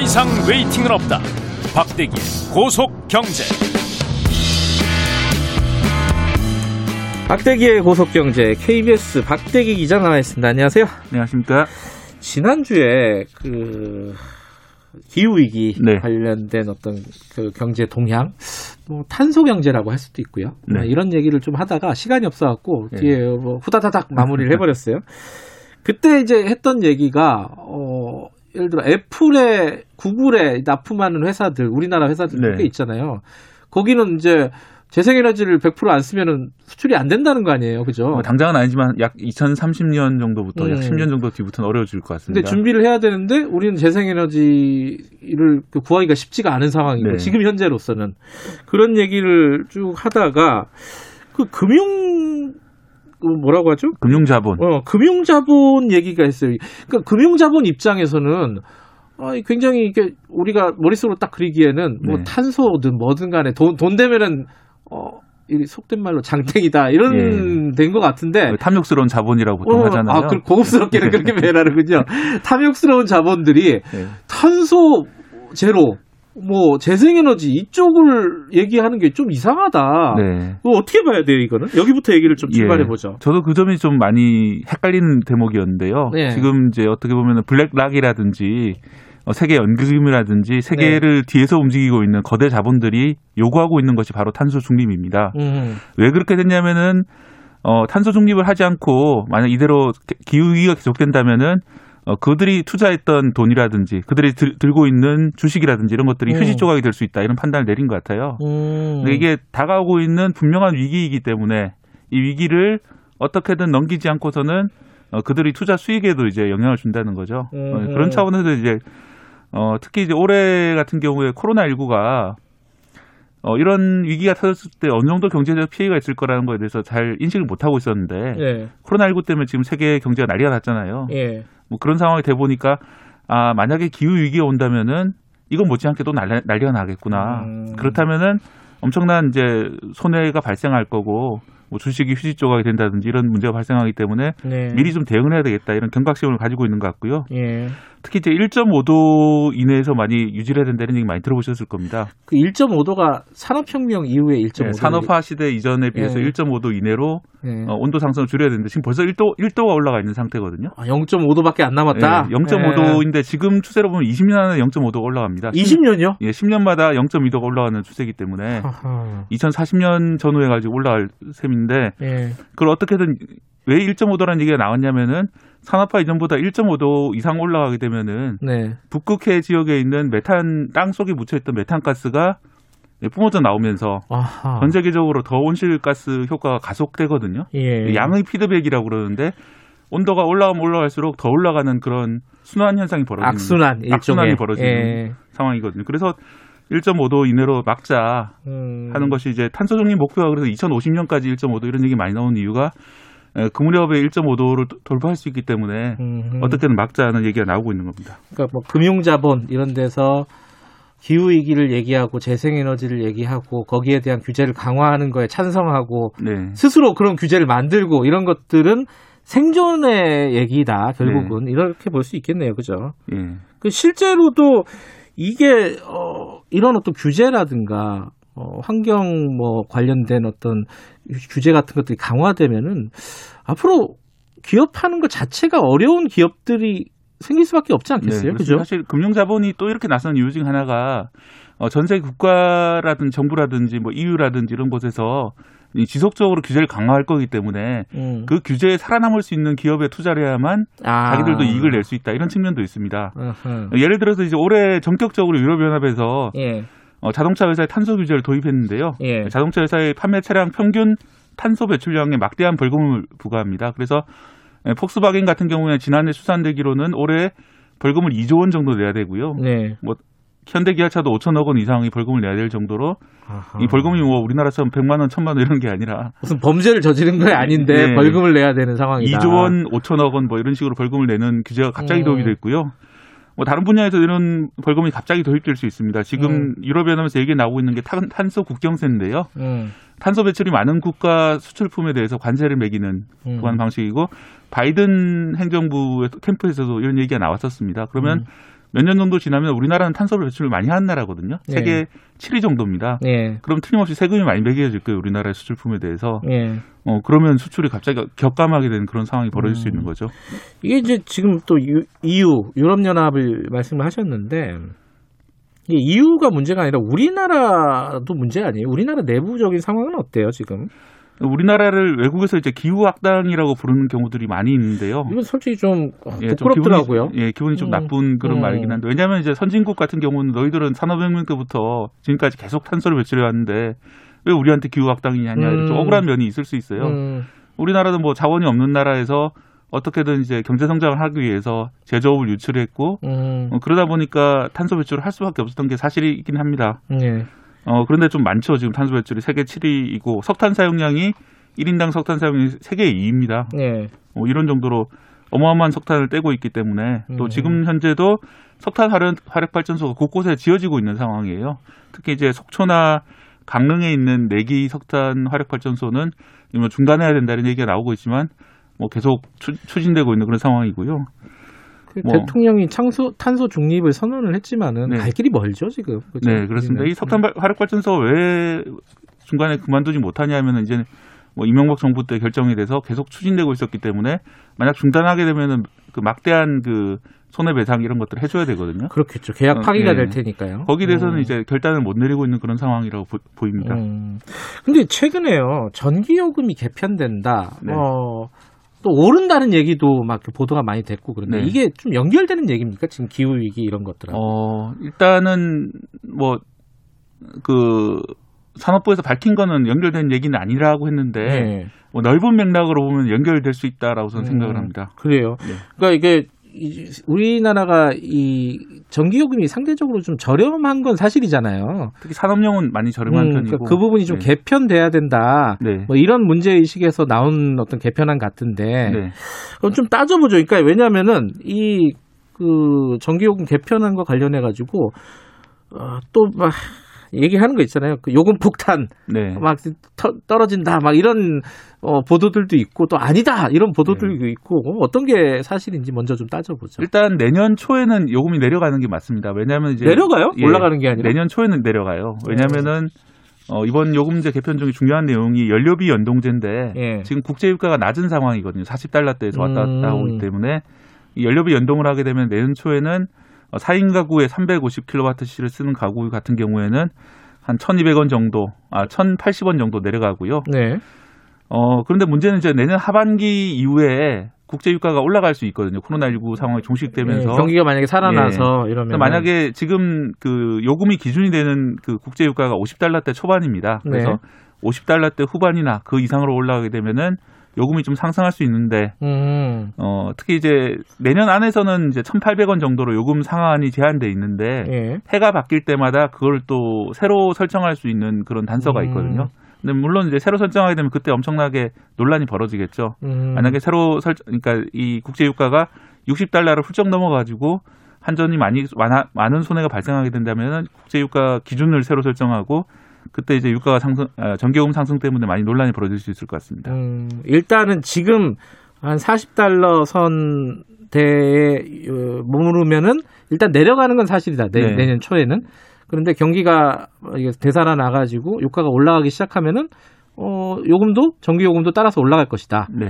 이상 웨이팅은 없다. 박대기 고속 경제. 박대기의 고속 경제 KBS 박대기 기자 나와 있습니다. 안녕하세요. 안녕하십니까. 지난주에 그 기후 위기 네. 관련된 어떤 그 경제 동향, 뭐 탄소 경제라고 할 수도 있고요. 네. 뭐 이런 얘기를 좀 하다가 시간이 없어갖고 네. 뒤에 뭐 후다다닥 마무리를 해버렸어요. 그때 이제 했던 얘기가 어 예를 들어 애플에 구글에 납품하는 회사들 우리나라 회사들 네. 꽤 있잖아요. 거기는 이제 재생에너지를 100%안 쓰면은 수출이 안 된다는 거 아니에요, 그죠? 뭐 당장은 아니지만 약 2030년 정도부터 약 음. 10년 정도 뒤부터는 어려워질 것 근데 같습니다. 준비를 해야 되는데 우리는 재생에너지를 그 구하기가 쉽지가 않은 상황이고 네. 지금 현재로서는 그런 얘기를 쭉 하다가 그 금융 그 뭐라고 하죠? 금융자본. 어, 금융자본 얘기가 있어요. 그러니까 금융자본 입장에서는 아, 굉장히 이게 우리가 머릿속으로 딱 그리기에는 뭐 네. 탄소든 뭐든 간에 돈, 돈 되면은 어, 이 속된 말로 장땡이다 이런 된것 같은데 탐욕스러운 자본이라고 보통 어, 하잖아요. 아, 그 고급스럽게는 그렇게 표현하는군요. 탐욕스러운 자본들이 네. 탄소 제로, 뭐 재생에너지 이쪽을 얘기하는 게 좀 이상하다. 네. 어떻게 봐야 돼요, 이거는? 여기부터 얘기를 좀 출발해 보죠. 저도 그 점이 좀 많이 헷갈리는 대목이었는데요. 네. 지금 이제 어떻게 보면 블랙락이라든지 어, 세계 연금이라든지 네. 세계를 뒤에서 움직이고 있는 거대 자본들이 요구하고 있는 것이 바로 탄소 중립입니다. 음, 왜 그렇게 됐냐면은 어, 탄소 중립을 하지 않고 만약 이대로 기후 위기가 계속된다면은 어, 그들이 투자했던 돈이라든지 그들이 들, 들고 있는 주식이라든지 이런 것들이 음. 휴지 조각이 될 수 있다 이런 판단을 내린 것 같아요. 음. 근데 이게 다가오고 있는 분명한 위기이기 때문에 이 위기를 어떻게든 넘기지 않고서는 어, 그들이 투자 수익에도 이제 영향을 준다는 거죠. 어, 음. 그런 차원에서 이제 어, 특히 이제 올해 같은 경우에 코로나 19가 어, 이런 위기가 터졌을 때 어느 정도 경제적 피해가 있을 거라는 거에 대해서 잘 인식을 못 하고 있었는데 예, 코로나19 때문에 지금 세계 경제가 난리가 났잖아요. 예. 뭐 그런 상황이 돼 보니까 아 만약에 기후 위기가 온다면은 이건 못지않게 또 난리, 난리가 나겠구나. 음. 그렇다면은 엄청난 이제 손해가 발생할 거고 뭐 주식이 휴지 조각이 된다든지 이런 문제가 발생하기 때문에 네. 미리 좀 대응을 해야 되겠다 이런 경각심을 가지고 있는 것 같고요. 예. 특히 이제 1.5도 이내에서 많이 유지를 해야 된다는 얘기 많이 들어보셨을 겁니다. 그 1.5도가 산업혁명 이후에 1.5도. 네, 산업화 시대 이전에 비해서 예. 1.5도 이내로 예. 어, 온도 상승을 줄여야 되는데 지금 벌써 1도 1도가 올라가 있는 상태거든요. 아, 0.5도밖에 안 남았다. 네, 0.5도인데 지금 추세로 보면 20년 안에 0.5도가 올라갑니다. 20년요? 예, 10년마다 0.2도가 올라가는 추세이기 때문에 아하. 2040년 전후에 가지고 올라갈 셈인데 예. 그걸 어떻게든 왜 1.5도라는 얘기가 나왔냐면은 산업화 이전보다 1.5도 이상 올라가게 되면은 네. 북극해 지역에 있는 메탄 땅 속에 묻혀 있던 메탄 가스가 뿜어져 나오면서 아하. 전 세계적으로 더 온실가스 효과가 가속되거든요. 예. 양의 피드백이라고 그러는데 온도가 올라가면 올라갈수록 더 올라가는 그런 순환 현상이 벌어지는 악순환 악순환이 벌어지는 예. 상황이거든요. 그래서 1.5도 이내로 막자 음. 하는 것이 이제 탄소 중립 목표가 그래서 2050년까지 1.5도 이런 얘기 많이 나오는 이유가 에, 그 무렵에 1.5도를 돌파할 수 있기 때문에 음. 어떻게든 막자는 얘기가 나오고 있는 겁니다. 그러니까 뭐 금융자본 이런 데서 기후 위기를 얘기하고 재생 에너지를 얘기하고 거기에 대한 규제를 강화하는 거에 찬성하고 네. 스스로 그런 규제를 만들고 이런 것들은 생존의 얘기다 결국은 이렇게 볼 수 있겠네요, 그죠? 예. 그 실제로도 이게 어 이런 어떤 규제라든가 어 환경 뭐 관련된 어떤 규제 같은 것들이 강화되면은 앞으로 기업하는 것 자체가 어려운 기업들이 생길 수밖에 없지 않겠어요, 네, 그죠? 사실 금융자본이 또 이렇게 나선 이유 중 하나가 어, 전 세계 국가라든지 정부라든지 뭐 EU라든지 이런 곳에서 이 지속적으로 규제를 강화할 거기 때문에 음. 그 규제에 살아남을 수 있는 기업에 투자를 해야만 아. 자기들도 이익을 낼 수 있다 이런 측면도 있습니다. 어허. 예를 들어서 이제 올해 전격적으로 유럽연합에서 예, 어, 자동차 회사에 탄소 규제를 도입했는데요. 예. 자동차 회사의 판매 차량 평균 탄소 배출량에 막대한 벌금을 부과합니다. 그래서 예, 폭스바겐 같은 경우에 지난해 추산되기로는 올해 벌금을 2조 원 정도 내야 되고요. 네. 현대기아차도 5천억 원 이상의 벌금을 내야 될 정도로 아하. 이 벌금이 뭐 우리나라처럼 100만 원, 1000만 원 이런 게 아니라 무슨 범죄를 저지른 거 아닌데 네. 벌금을 내야 되는 상황이다. 2조 원, 5천억 원 뭐 이런 식으로 벌금을 내는 규제가 갑자기 음. 도입이 됐고요. 뭐 다른 분야에서 이런 벌금이 갑자기 도입될 수 있습니다. 지금 음. 유럽연합에서 얘기 나오고 있는 게 탄- 탄소 국경세인데요. 음, 탄소 배출이 많은 국가 수출품에 대해서 관세를 매기는 음. 그런 방식이고 바이든 행정부 캠프에서도 이런 얘기가 나왔었습니다. 그러면 음. 몇 년 정도 지나면 우리나라는 탄소 배출을 많이 하는 나라거든요. 네. 세계 7위 정도입니다. 예. 그럼 틀림없이 세금이 많이 매겨질 거예요. 우리나라의 수출품에 대해서. 예. 어, 그러면 수출이 갑자기 격감하게 되는 그런 상황이 벌어질 수 음. 있는 거죠. 이게 이제 지금 또 유- EU 유럽 연합을 말씀을 하셨는데 이 EU가 문제가 아니라 우리나라도 문제 아니에요? 우리나라 내부적인 상황은 어때요 지금? 우리나라를 외국에서 이제 기후 악당이라고 부르는 경우들이 많이 있는데요. 이건 솔직히 좀 어, 예, 좀 부끄럽더라고요. 기분이, 예, 기분이 좀 음. 나쁜 그런 음. 말이긴 한데 왜냐하면 이제 선진국 같은 경우는 너희들은 산업혁명 때부터 지금까지 계속 탄소를 배출해 왔는데 왜 우리한테 기후 악당이냐 음. 좀 억울한 면이 있을 수 있어요. 음, 우리나라도 뭐 자원이 없는 나라에서 어떻게든 이제 경제 성장을 하기 위해서 제조업을 유출했고 음, 어, 그러다 보니까 탄소 배출을 할 수밖에 없었던 게 사실이긴 합니다. 예. 어, 그런데 좀 많죠. 지금 탄소 배출이 세계 7위이고 석탄 사용량이 1인당 석탄 사용이 세계 2위입니다. 예. 뭐 이런 정도로 어마어마한 석탄을 떼고 있기 때문에 또 음. 지금 현재도 석탄 화력, 발전소가 곳곳에 지어지고 있는 상황이에요. 특히 이제 속초나 강릉에 있는 내기 석탄 화력 발전소는 뭐 중단해야 된다는 얘기가 나오고 있지만 뭐 계속 추, 추진되고 있는 그런 상황이고요. 그 뭐. 대통령이 창소 탄소 중립을 선언을 했지만은 네. 갈 길이 멀죠 지금. 그죠? 네, 그렇습니다. 이 석탄 발- 화력 발전소 왜 중간에 그만두지 못하냐면은 이제 뭐 이명박 정부 때 결정이 돼서 계속 추진되고 있었기 때문에 만약 중단하게 되면은 그 막대한 그 손해배상 이런 것들을 해줘야 되거든요. 그렇겠죠. 계약 어, 파기가 예. 될 테니까요. 거기에 대해서는 음. 이제 결단을 못 내리고 있는 그런 상황이라고 보, 입니다 음. 근데 최근에요 전기요금이 개편된다. 네. 어, 또 오른다는 얘기도 막 보도가 많이 됐고 그런데 네. 이게 좀 연결되는 얘기입니까? 지금 기후 위기 이런 것들하고. 어, 일단은 뭐 그 산업부에서 밝힌 거는 연결된 얘기는 아니라고 했는데 네. 뭐 넓은 맥락으로 보면 연결될 수 있다라고 저는 생각을 음. 합니다. 그래요. 네. 그러니까 이게 이- 우리나라가 이 전기요금이 상대적으로 좀 저렴한 건 사실이잖아요. 특히 산업용은 많이 저렴한 음, 편이고 그러니까 그 부분이 좀 네. 개편돼야 된다. 네. 뭐 이런 문제 의식에서 나온 어떤 개편안 같은데 네. 그럼 좀 따져보죠. 그러니까 왜냐하면은 이 그 전기요금 개편안과 관련해 가지고 어, 또막 얘기하는 거 있잖아요. 그 요금 폭탄 네. 막 터- 떨어진다 막 이런 어, 보도들도 있고 또 아니다 이런 보도들도 있고 어, 어떤 게 사실인지 먼저 좀 따져보죠. 일단 내년 초에는 요금이 내려가는 게 맞습니다. 왜냐하면 이제 내려가요? 예, 올라가는 게 아니라? 내년 초에는 내려가요. 왜냐하면은 어, 이번 요금제 개편 중에 중요한 내용이 연료비 연동제인데 예. 지금 국제 유가가 낮은 상황이거든요. 40달러대에서 왔다 음. 갔다 하기 때문에 이 연료비 연동을 하게 되면 내년 초에는 어, 4인 가구에 350kWh를 쓰는 가구 같은 경우에는 한 1,200원 정도, 아 1,080원 정도 내려가고요. 네. 어, 그런데 문제는 이제 내년 하반기 이후에 국제 유가가 올라갈 수 있거든요. 코로나19 상황이 종식되면서. 예, 경기가 만약에 살아나서 이러면 근데 만약에 지금 그 요금이 기준이 되는 그 국제 유가가 50달러대 초반입니다. 그래서 네. 50달러대 후반이나 그 이상으로 올라가게 되면은 요금이 좀 상승할 수 있는데 음. 어, 특히 이제 내년 안에서는 이제 1,800원 정도로 요금 상한이 제한돼 있는데 예. 해가 바뀔 때마다 그걸 또 새로 설정할 수 있는 그런 단서가 음. 있거든요. 근데 물론 이제 새로 설정하게 되면 그때 엄청나게 논란이 벌어지겠죠. 음. 만약에 새로 설정, 그러니까 이 국제 유가가 60달러를 훌쩍 넘어가지고 한전이 많이 많아, 많은 손해가 발생하게 된다면은 국제 유가 기준을 새로 설정하고 그때 이제 유가가 상승, 아, 전기요금 상승 때문에 많이 논란이 벌어질 수 있을 것 같습니다. 음, 일단은 지금 한 40달러 선대에 어, 머무르면은 일단 내려가는 건 사실이다. 내, 네. 내년 초에는. 그런데 경기가 되살아 나가지고 유가가 올라가기 시작하면은 어, 요금도 전기 요금도 따라서 올라갈 것이다. 네.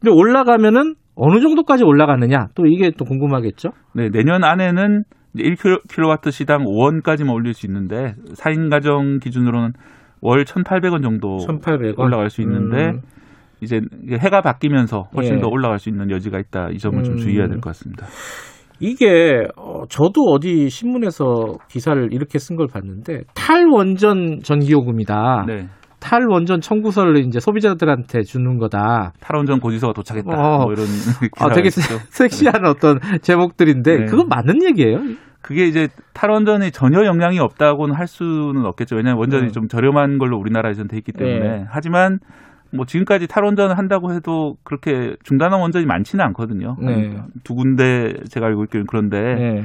근데 올라가면은 어느 정도까지 올라가느냐? 또 이게 또 궁금하겠죠? 네, 내년 안에는 1kW 시당 5원까지만 올릴 수 있는데 4인 가정 기준으로는 월 1,800원 정도 1,800원 올라갈 수 있는데 음. 이제 해가 바뀌면서 훨씬 예. 더 올라갈 수 있는 여지가 있다. 이 점을 좀 음. 주의해야 될 것 같습니다. 이게 어, 저도 어디 신문에서 기사를 이렇게 쓴 걸 봤는데 탈원전 전기요금이다. 네. 탈원전 청구서를 이제 소비자들한테 주는 거다. 탈원전 고지서가 도착했다. 어. 뭐 이런 아, 되게 있죠. 섹시한 어떤 제목들인데 네. 그건 맞는 얘기예요? 그게 이제 탈원전이 전혀 영향이 없다고는 할 수는 없겠죠. 왜냐하면 원전이 네. 좀 저렴한 걸로 우리나라에서는 돼 있기 때문에. 네. 하지만 뭐 지금까지 탈원전을 한다고 해도 그렇게 중단한 원전이 많지는 않거든요. 네. 한두 군데 제가 알고 있기로는 그런데 네.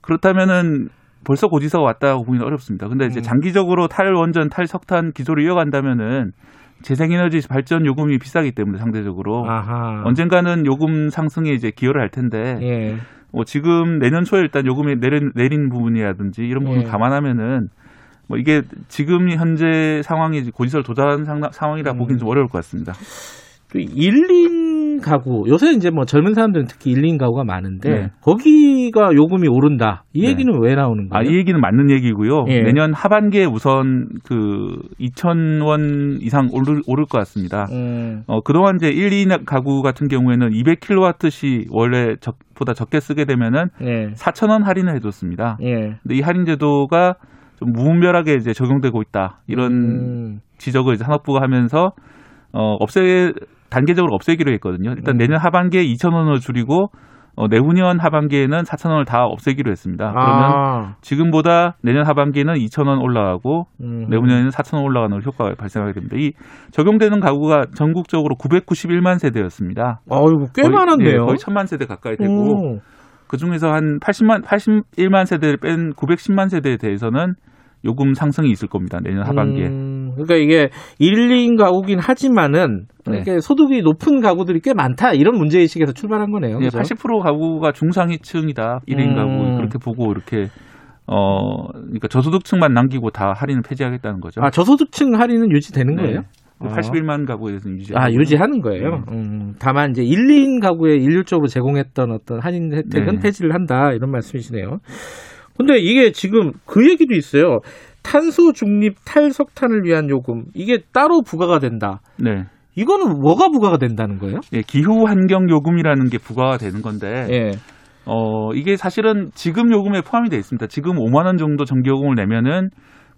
그렇다면은 벌써 고지서가 왔다고 보기는 어렵습니다. 근데 이제 음. 장기적으로 탈원전, 탈석탄 기조를 이어간다면은 재생에너지 발전 요금이 비싸기 때문에 상대적으로 아하. 언젠가는 요금 상승에 이제 기여를 할 텐데 예. 뭐 지금 내년 초에 일단 요금이 내린, 내린 부분이라든지 이런 부분 예. 을 감안하면은 뭐 이게 지금 현재 상황이 고지서를 도달한 상, 상황이라 음. 보기는 좀 어려울 것 같습니다. 또1 인 가구 요새 이제 뭐 젊은 사람들은 특히 1인 가구가 많은데 네. 거기가 요금이 오른다. 이 네. 얘기는 왜 나오는 아, 거예요? 이 얘기는 맞는 얘기고요. 예. 내년 하반기에 우선 그 2,000원 이상 오를, 오를 것 같습니다. 음, 어, 그동안 이제 1, 2인 가구 같은 경우에는 200kW시 원래 적 보다 적게 쓰게 되면은 예. 4,000원 할인을 해 줬습니다. 예. 근데 이 할인 제도가 좀 무분별하게 이제 적용되고 있다. 이런 음, 지적을 이제 산업부가 하면서 어, 없애 단계적으로 없애기로 했거든요. 일단 음. 내년 하반기에 2,000원을 줄이고 어, 내후년 하반기에는 4,000원을 다 없애기로 했습니다. 그러면 아, 지금보다 내년 하반기에는 2,000원 올라가고 음. 내후년에는 4,000원 올라가는 효과가 발생하게 됩니다. 이 적용되는 가구가 전국적으로 991만 세대였습니다. 어이구 꽤 거의- 많은데요. 예, 거의 1,000만 세대 가까이 되고 오. 그 중에서 한 80만 81만 세대를 뺀 910만 세대에 대해서는 요금 상승이 있을 겁니다. 내년 하반기에. 음, 그러니까 이게 1, 2인 가구긴 하지만은 네. 이게 소득이 높은 가구들이 꽤 많다 이런 문제 의식에서 출발한 거네요. 예, 그죠? 80% 가구가 중상위층이다. 1인 음. 가구 그렇게 보고 이렇게 어 그러니까 저소득층만 남기고 다 할인을 폐지하겠다는 거죠. 아 저소득층 할인은 유지되는 네. 거예요? 아. 81만 가구에 대해서는 유지. 아 유지하는 거예요. 네. 음, 다만 이제 1, 2인 가구에 일률적으로 제공했던 어떤 할인 혜택은 네. 폐지를 한다 이런 말씀이시네요. 근데 이게 지금 그 얘기도 있어요. 탄소 중립 탈석탄을 위한 요금 이게 따로 부과가 된다. 네. 이거는 뭐가 부과가 된다는 거예요? 예, 기후 환경 요금이라는 게 부과가 되는 건데 예. 어 이게 사실은 지금 요금에 포함이 되어 있습니다. 지금 5만 원 정도 전기 요금을 내면은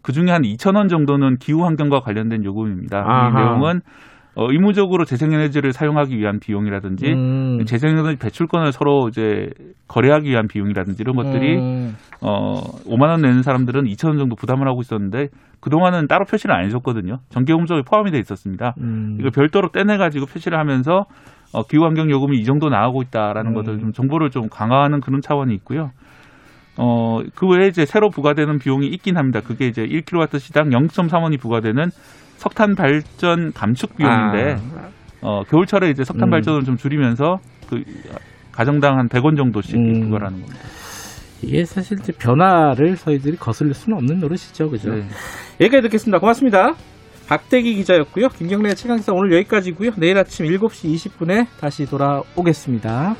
그 중에 한 2천 원 정도는 기후 환경과 관련된 요금입니다. 아하. 이 내용은 어, 의무적으로 재생에너지를 사용하기 위한 비용이라든지 음. 재생에너지 배출권을 서로 이제 거래하기 위한 비용이라든지 이런 것들이 음. 어 5만 원 내는 사람들은 2천 원 정도 부담을 하고 있었는데 그 동안은 따로 표시를 안 해줬거든요. 전기요금 쪽에 포함이 돼 있었습니다. 음. 이걸 별도로 떼내 가지고 표시를 하면서 어, 기후환경 요금이 이 정도 나가고 있다라는 음. 것을 좀 정보를 좀 강화하는 그런 차원이 있고요. 어, 그 외에 이제 새로 부과되는 비용이 있긴 합니다. 그게 이제 1kW 시당 0.3원이 부과되는 석탄 발전 감축 비용인데 아. 어, 겨울철에 이제 석탄 음. 발전을 좀 줄이면서 그 가정당 한 100원 정도씩 음. 부과하는 겁니다. 이게 사실 이제 변화를 저희들이 거슬릴 수는 없는 노릇이죠, 그죠? 네. 여기까지 듣겠습니다. 고맙습니다. 박대기 기자였고요. 김경래 최강사 오늘 여기까지고요. 내일 아침 7시 20분에 다시 돌아오겠습니다.